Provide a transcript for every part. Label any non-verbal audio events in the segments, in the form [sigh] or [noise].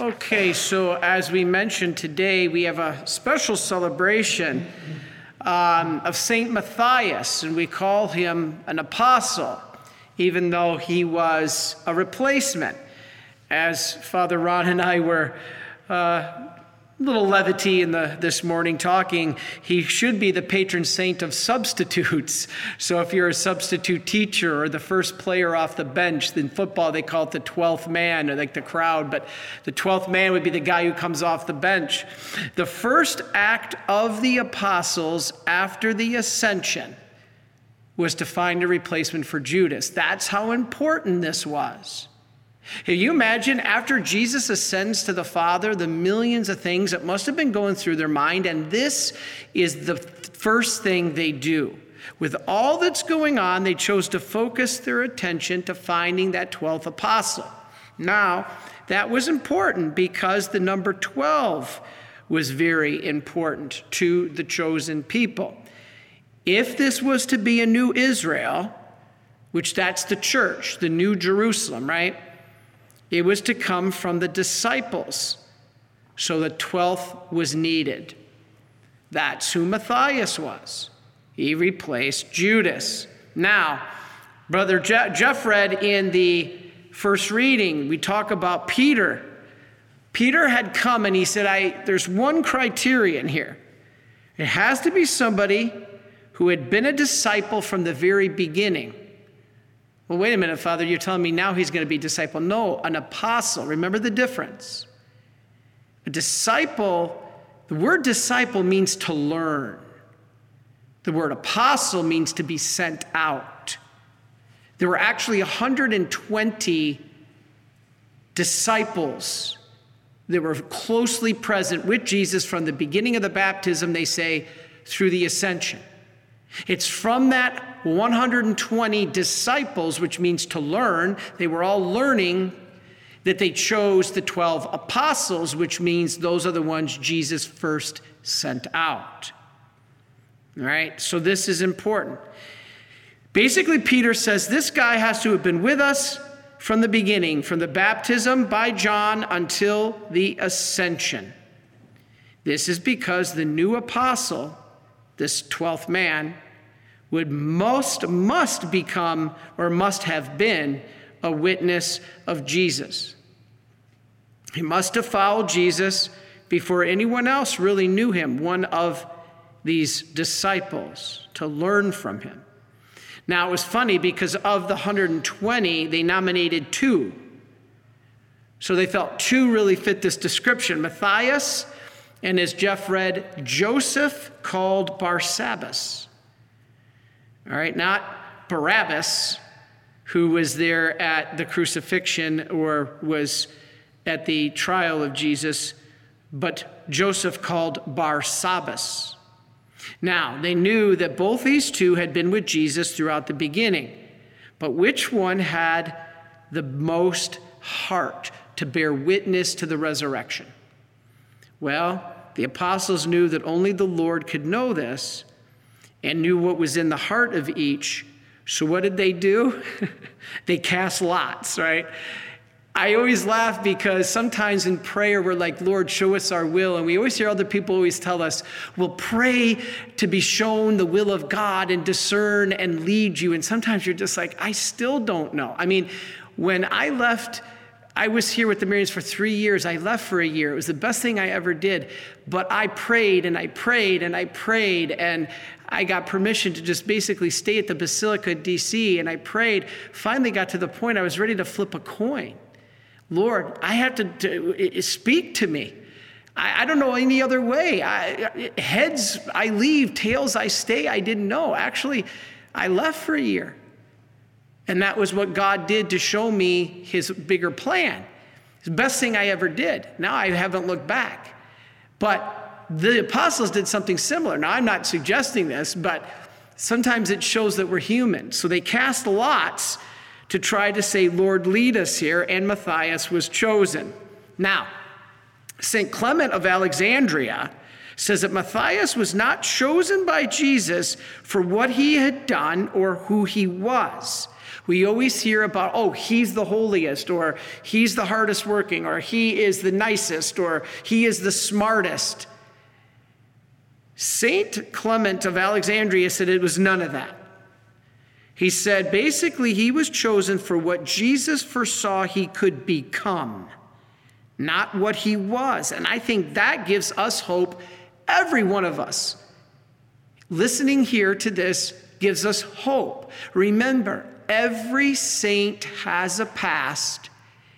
Okay, so as we mentioned today, we have a special celebration um, of Saint Matthias, and we call him an apostle, even though he was a replacement. As Father Ron and I were uh, little levity in the this morning talking. He should be the patron saint of substitutes. So if you're a substitute teacher or the first player off the bench in football they call it the 12th man or like the crowd but the 12th man would be the guy who comes off the bench. The first act of the apostles after the ascension was to find a replacement for judas. That's how important this was can you imagine after Jesus ascends to the Father, the millions of things that must have been going through their mind, and this is the first thing they do. With all that's going on, they chose to focus their attention to finding that 12th apostle. Now, that was important because the number 12 was very important to the chosen people. If this was to be a new Israel, which that's the church, the new Jerusalem, right? It was to come from the disciples. So the 12th was needed. That's who Matthias was. He replaced Judas. Now, Brother Je- Jeff read in the first reading, we talk about Peter. Peter had come and he said, I, There's one criterion here. It has to be somebody who had been a disciple from the very beginning. Well, wait a minute, Father, you're telling me now he's going to be disciple. No, an apostle. Remember the difference. A disciple, the word disciple means to learn. The word apostle means to be sent out. There were actually 120 disciples that were closely present with Jesus from the beginning of the baptism, they say, through the ascension. It's from that 120 disciples, which means to learn, they were all learning that they chose the 12 apostles, which means those are the ones Jesus first sent out. All right, so this is important. Basically, Peter says this guy has to have been with us from the beginning, from the baptism by John until the ascension. This is because the new apostle, this 12th man, would most must become or must have been a witness of Jesus. He must have followed Jesus before anyone else really knew him, one of these disciples, to learn from him. Now, it was funny because of the 120, they nominated two. So they felt two really fit this description Matthias, and as Jeff read, Joseph called Barsabbas. All right, not Barabbas, who was there at the crucifixion or was at the trial of Jesus, but Joseph called Barsabbas. Now, they knew that both these two had been with Jesus throughout the beginning, but which one had the most heart to bear witness to the resurrection? Well, the apostles knew that only the Lord could know this, and knew what was in the heart of each. So, what did they do? [laughs] they cast lots, right? I always laugh because sometimes in prayer we're like, Lord, show us our will. And we always hear other people always tell us, well, pray to be shown the will of God and discern and lead you. And sometimes you're just like, I still don't know. I mean, when I left, I was here with the Marians for three years. I left for a year. It was the best thing I ever did. But I prayed and I prayed and I prayed. And I got permission to just basically stay at the Basilica DC and I prayed. Finally, got to the point I was ready to flip a coin. Lord, I have to, to speak to me. I, I, don't know any other way. I, heads, I leave, tails, I stay. I didn't know. Actually, I left for a year. And that was what God did to show me his bigger plan. It's the best thing I ever did. Now I haven't looked back. But the apostles did something similar. Now, I'm not suggesting this, but sometimes it shows that we're human. So they cast lots to try to say, Lord, lead us here, and Matthias was chosen. Now, St. Clement of Alexandria says that Matthias was not chosen by Jesus for what he had done or who he was, We always hear about, oh, he's the holiest, or he's the hardest working, or he is the nicest, or he is the smartest. Saint Clement of Alexandria said it was none of that. He said basically he was chosen for what Jesus foresaw he could become, not what he was. And I think that gives us hope, every one of us. Listening here to this gives us hope. Remember, every saint has a past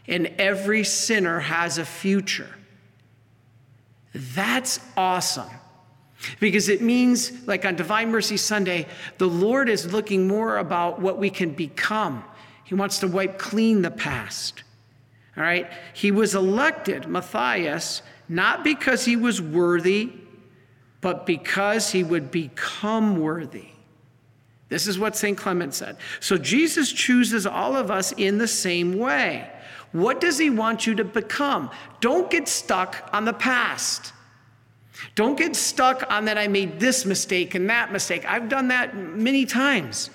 and every sinner has a future. That's awesome. Because it means, like on Divine Mercy Sunday, the Lord is looking more about what we can become. He wants to wipe clean the past. All right? He was elected, Matthias, not because he was worthy, but because he would become worthy. This is what St. Clement said. So Jesus chooses all of us in the same way. What does he want you to become? Don't get stuck on the past. Don't get stuck on that I made this mistake and that mistake. I've done that many times.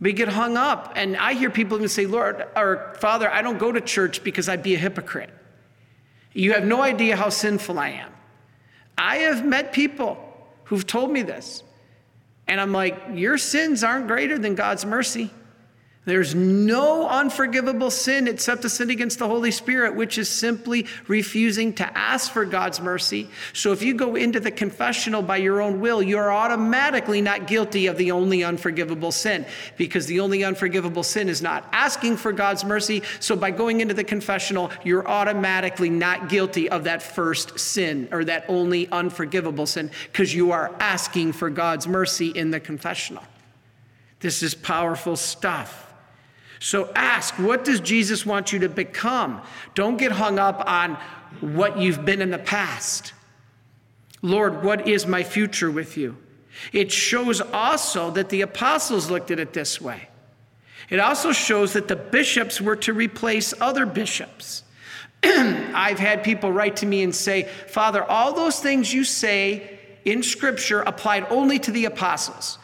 We get hung up, and I hear people even say, Lord or Father, I don't go to church because I'd be a hypocrite. You have no idea how sinful I am. I have met people who've told me this, and I'm like, Your sins aren't greater than God's mercy. There's no unforgivable sin except a sin against the Holy Spirit, which is simply refusing to ask for God's mercy. So if you go into the confessional by your own will, you're automatically not guilty of the only unforgivable sin because the only unforgivable sin is not asking for God's mercy. So by going into the confessional, you're automatically not guilty of that first sin or that only unforgivable sin because you are asking for God's mercy in the confessional. This is powerful stuff. So ask, what does Jesus want you to become? Don't get hung up on what you've been in the past. Lord, what is my future with you? It shows also that the apostles looked at it this way. It also shows that the bishops were to replace other bishops. [clears throat] I've had people write to me and say, Father, all those things you say in Scripture applied only to the apostles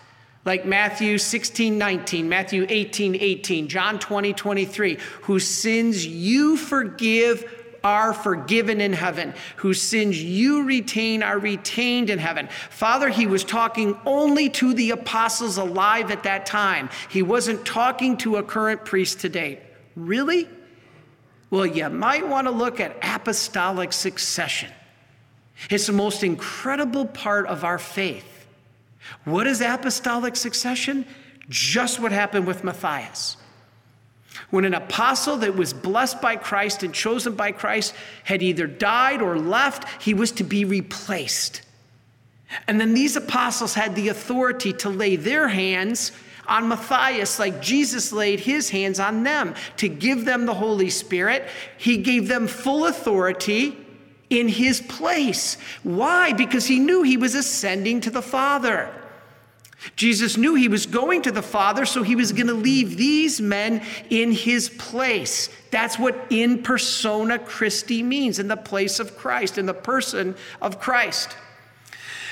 like Matthew 16, 19, Matthew 18, 18, John 20, 23, whose sins you forgive are forgiven in heaven, whose sins you retain are retained in heaven. Father, he was talking only to the apostles alive at that time. He wasn't talking to a current priest today. Really? Well, you might want to look at apostolic succession. It's the most incredible part of our faith. What is apostolic succession? Just what happened with Matthias. When an apostle that was blessed by Christ and chosen by Christ had either died or left, he was to be replaced. And then these apostles had the authority to lay their hands on Matthias like Jesus laid his hands on them to give them the Holy Spirit. He gave them full authority in his place. Why? Because he knew he was ascending to the Father. Jesus knew he was going to the Father, so he was going to leave these men in his place. That's what in persona Christi means, in the place of Christ, in the person of Christ.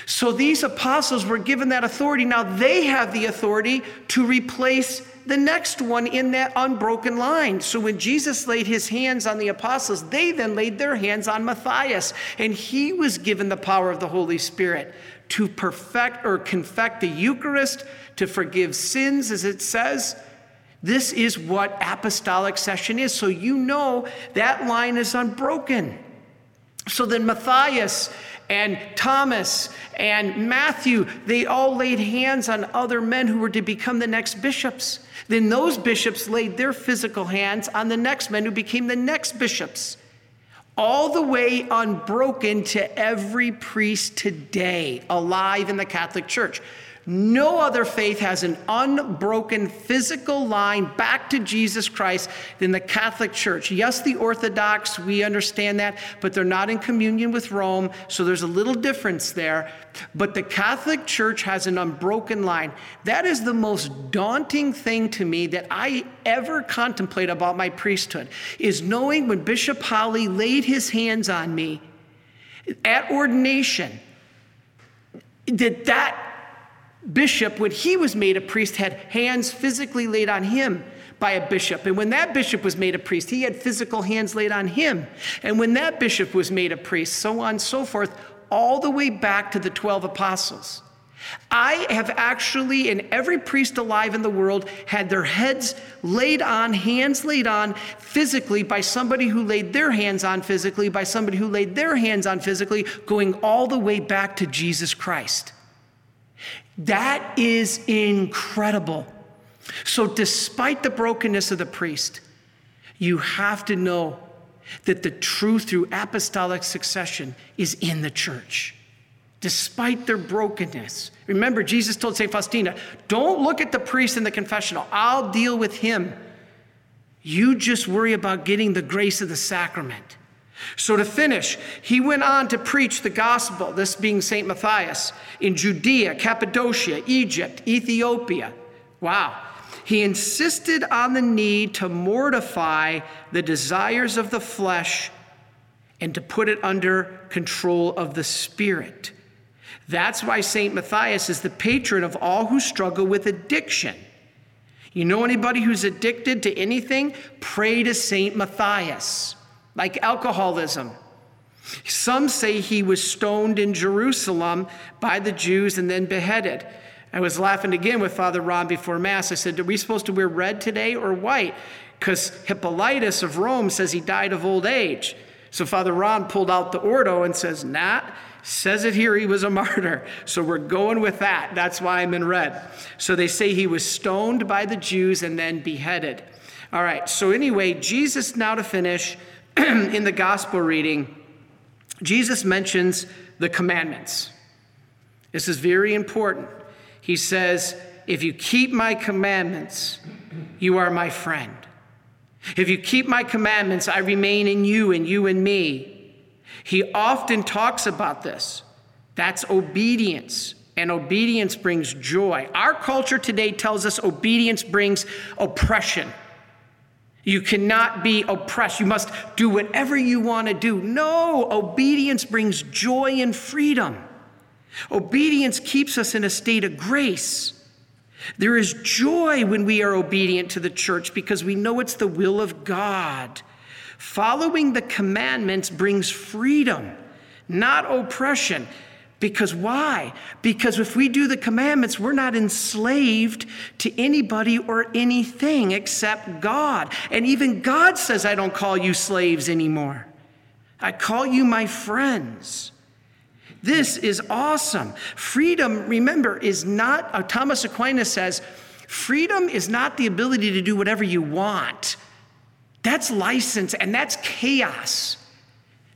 So these apostles were given that authority. Now they have the authority to replace the next one in that unbroken line. So when Jesus laid his hands on the apostles, they then laid their hands on Matthias, and he was given the power of the Holy Spirit to perfect or confect the Eucharist, to forgive sins, as it says. This is what apostolic succession is. So you know that line is unbroken. So then Matthias and Thomas and Matthew, they all laid hands on other men who were to become the next bishops. Then those bishops laid their physical hands on the next men who became the next bishops. All the way unbroken to every priest today alive in the Catholic Church. No other faith has an unbroken physical line back to Jesus Christ than the Catholic Church. Yes, the Orthodox, we understand that, but they're not in communion with Rome, so there's a little difference there. But the Catholic Church has an unbroken line. That is the most daunting thing to me that I ever contemplate about my priesthood, is knowing when Bishop Holly laid his hands on me at ordination, that that bishop, when he was made a priest, had hands physically laid on him, by a bishop. And when that bishop was made a priest, he had physical hands laid on him. And when that bishop was made a priest, so on and so forth, all the way back to the 12 apostles. I have actually, in every priest alive in the world, had their heads laid on, hands laid on physically by somebody who laid their hands on physically, by somebody who laid their hands on physically, going all the way back to Jesus Christ. That is incredible. So, despite the brokenness of the priest, you have to know that the truth through apostolic succession is in the church, despite their brokenness. Remember, Jesus told St. Faustina, don't look at the priest in the confessional, I'll deal with him. You just worry about getting the grace of the sacrament. So, to finish, he went on to preach the gospel, this being St. Matthias, in Judea, Cappadocia, Egypt, Ethiopia. Wow. He insisted on the need to mortify the desires of the flesh and to put it under control of the spirit. That's why St. Matthias is the patron of all who struggle with addiction. You know anybody who's addicted to anything? Pray to St. Matthias, like alcoholism. Some say he was stoned in Jerusalem by the Jews and then beheaded. I was laughing again with Father Ron before Mass. I said, Are we supposed to wear red today or white? Because Hippolytus of Rome says he died of old age. So Father Ron pulled out the Ordo and says, Nah, says it here he was a [laughs] martyr. So we're going with that. That's why I'm in red. So they say he was stoned by the Jews and then beheaded. All right, so anyway, Jesus, now to finish, [clears throat] in the gospel reading, Jesus mentions the commandments. This is very important. He says, If you keep my commandments, you are my friend. If you keep my commandments, I remain in you and you in me. He often talks about this. That's obedience, and obedience brings joy. Our culture today tells us obedience brings oppression. You cannot be oppressed. You must do whatever you want to do. No, obedience brings joy and freedom. Obedience keeps us in a state of grace. There is joy when we are obedient to the church because we know it's the will of God. Following the commandments brings freedom, not oppression. Because why? Because if we do the commandments, we're not enslaved to anybody or anything except God. And even God says, I don't call you slaves anymore. I call you my friends. This is awesome. Freedom, remember, is not, uh, Thomas Aquinas says, freedom is not the ability to do whatever you want. That's license and that's chaos.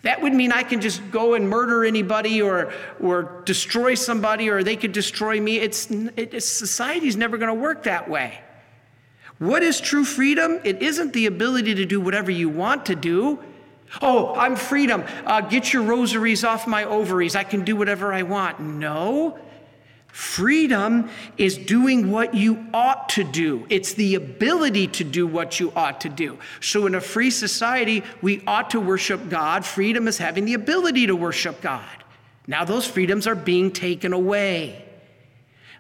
That would mean I can just go and murder anybody or, or destroy somebody or they could destroy me. It's, it, society's never going to work that way. What is true freedom? It isn't the ability to do whatever you want to do. Oh, I'm freedom. Uh, get your rosaries off my ovaries. I can do whatever I want. No. Freedom is doing what you ought to do. It's the ability to do what you ought to do. So, in a free society, we ought to worship God. Freedom is having the ability to worship God. Now, those freedoms are being taken away.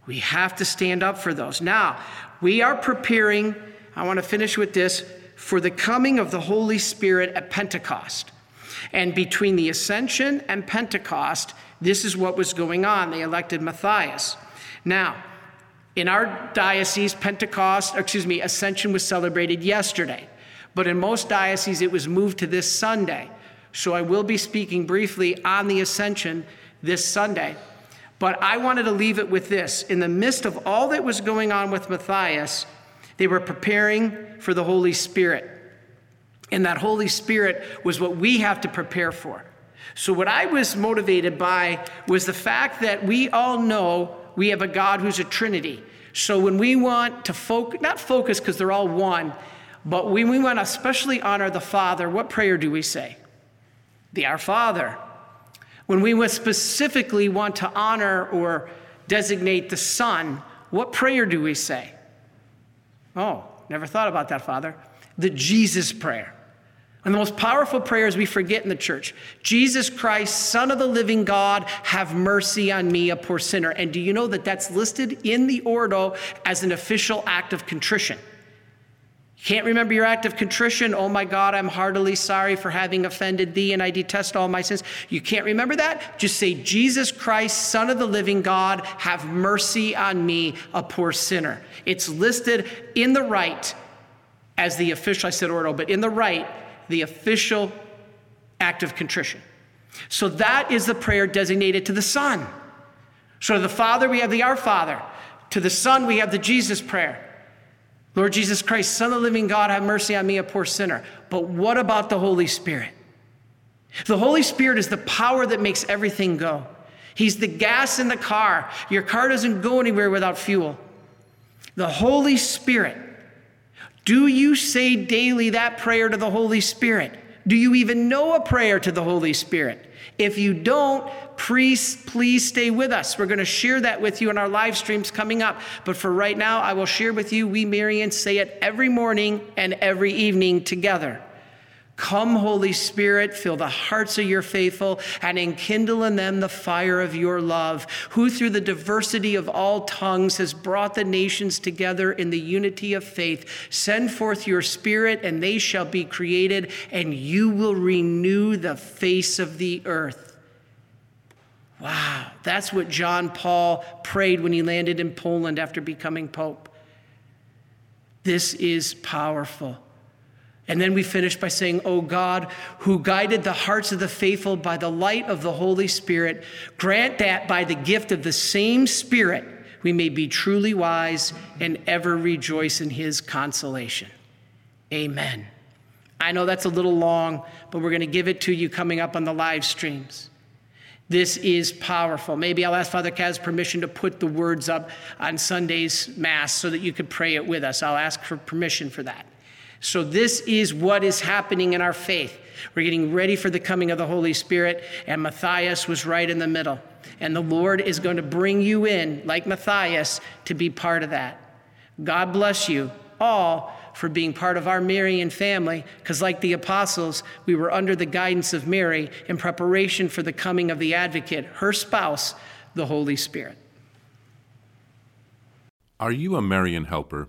We have to stand up for those. Now, we are preparing, I want to finish with this for the coming of the Holy Spirit at Pentecost. And between the ascension and Pentecost, this is what was going on. They elected Matthias. Now, in our diocese, Pentecost, excuse me, Ascension was celebrated yesterday. But in most dioceses, it was moved to this Sunday. So I will be speaking briefly on the Ascension this Sunday. But I wanted to leave it with this. In the midst of all that was going on with Matthias, they were preparing for the Holy Spirit. And that Holy Spirit was what we have to prepare for. So, what I was motivated by was the fact that we all know we have a God who's a Trinity. So, when we want to focus, not focus because they're all one, but when we want to especially honor the Father, what prayer do we say? The Our Father. When we specifically want to honor or designate the Son, what prayer do we say? Oh, never thought about that, Father. The Jesus prayer. Of the most powerful prayers we forget in the church Jesus Christ, Son of the living God, have mercy on me, a poor sinner. And do you know that that's listed in the Ordo as an official act of contrition? You can't remember your act of contrition? Oh my God, I'm heartily sorry for having offended thee and I detest all my sins. You can't remember that? Just say, Jesus Christ, Son of the living God, have mercy on me, a poor sinner. It's listed in the Rite as the official, I said ordo, but in the Rite, the official act of contrition. So that is the prayer designated to the Son. So to the Father, we have the Our Father. To the Son, we have the Jesus prayer. Lord Jesus Christ, Son of the living God, have mercy on me, a poor sinner. But what about the Holy Spirit? The Holy Spirit is the power that makes everything go. He's the gas in the car. Your car doesn't go anywhere without fuel. The Holy Spirit. Do you say daily that prayer to the Holy Spirit? Do you even know a prayer to the Holy Spirit? If you don't, please, please stay with us. We're going to share that with you in our live streams coming up. But for right now, I will share with you, we Marians say it every morning and every evening together. Come, Holy Spirit, fill the hearts of your faithful and enkindle in them the fire of your love, who through the diversity of all tongues has brought the nations together in the unity of faith. Send forth your Spirit, and they shall be created, and you will renew the face of the earth. Wow, that's what John Paul prayed when he landed in Poland after becoming Pope. This is powerful. And then we finish by saying, O God, who guided the hearts of the faithful by the light of the Holy Spirit, grant that by the gift of the same Spirit we may be truly wise and ever rejoice in his consolation. Amen. I know that's a little long, but we're going to give it to you coming up on the live streams. This is powerful. Maybe I'll ask Father Kaz permission to put the words up on Sunday's Mass so that you could pray it with us. I'll ask for permission for that. So, this is what is happening in our faith. We're getting ready for the coming of the Holy Spirit, and Matthias was right in the middle. And the Lord is going to bring you in, like Matthias, to be part of that. God bless you all for being part of our Marian family, because, like the apostles, we were under the guidance of Mary in preparation for the coming of the advocate, her spouse, the Holy Spirit. Are you a Marian helper?